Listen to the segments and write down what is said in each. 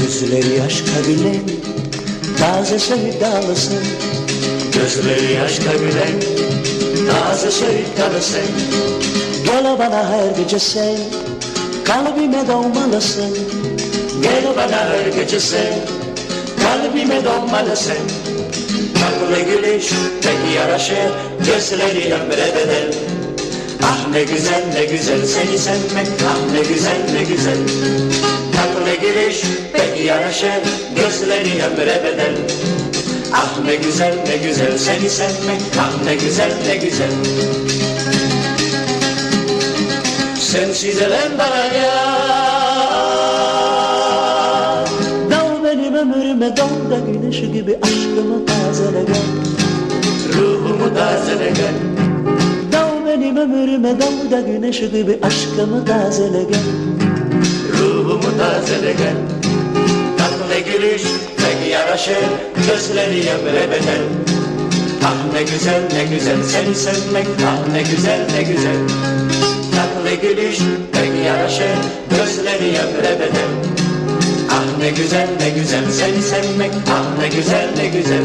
Gözleri yaş kabilen Taze sevdalısın Gözleri yaş kabilen Taze sevdalısın Gel bana her gece sen Kalbime doğmalısın. Gel bana her gece sen Kalbime doğmalısın Tatlı gülüş pek yaraşır Gözleri emreder Ah ne güzel ne güzel seni sevmek Ah ne güzel ne güzel. Tatlı gülüş pek yaraşır Gözleri emreder Ah ne güzel ne güzel seni sevmek Ah ne güzel ne güzel. Sensiz elem bana ya ömrüme dal da güneş gibi aşkımı tazele gel. Ruhumu tazele gel. Dal benim ömrüme dal da güneş gibi aşkımı tazele gel. Ruhumu tazele gel. Tatlı gülüş pek yaraşır Gözleri emre bedel. Ah ne güzel ne güzel seni sevmek Ah ne güzel ne güzel. Tatlı gülüş pek yaraşır Gözleri emre bedel ne güzel ne güzel. Seni sevmek Ah ne güzel ne güzel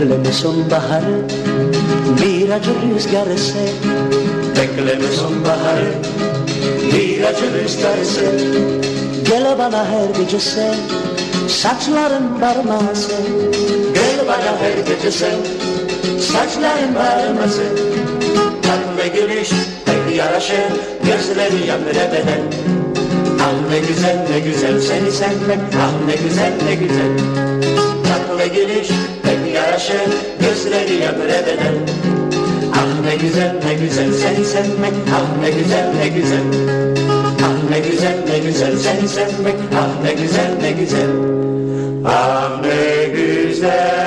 Bekleme sonbaharı Bir acı rüzgar eser Bekleme sonbaharı Bir acı rüzgar eser Gel bana her gece sen Saçların barmasın Gel bana her gece sen Saçların barmasın Tatlı gülüş pek yaraşır Gözleri yandıra beden. Ah ne güzel ne güzel seni sevmek Ah ne güzel ne güzel. Tatlı gülüş yaraşır Gözleri yandıra beden Ah ne güzel ne güzel seni sevmek. Ah ne güzel ne güzel. Ah ne güzel ne güzel seni sevmek. Ah ne güzel ne güzel. Ah ne güzel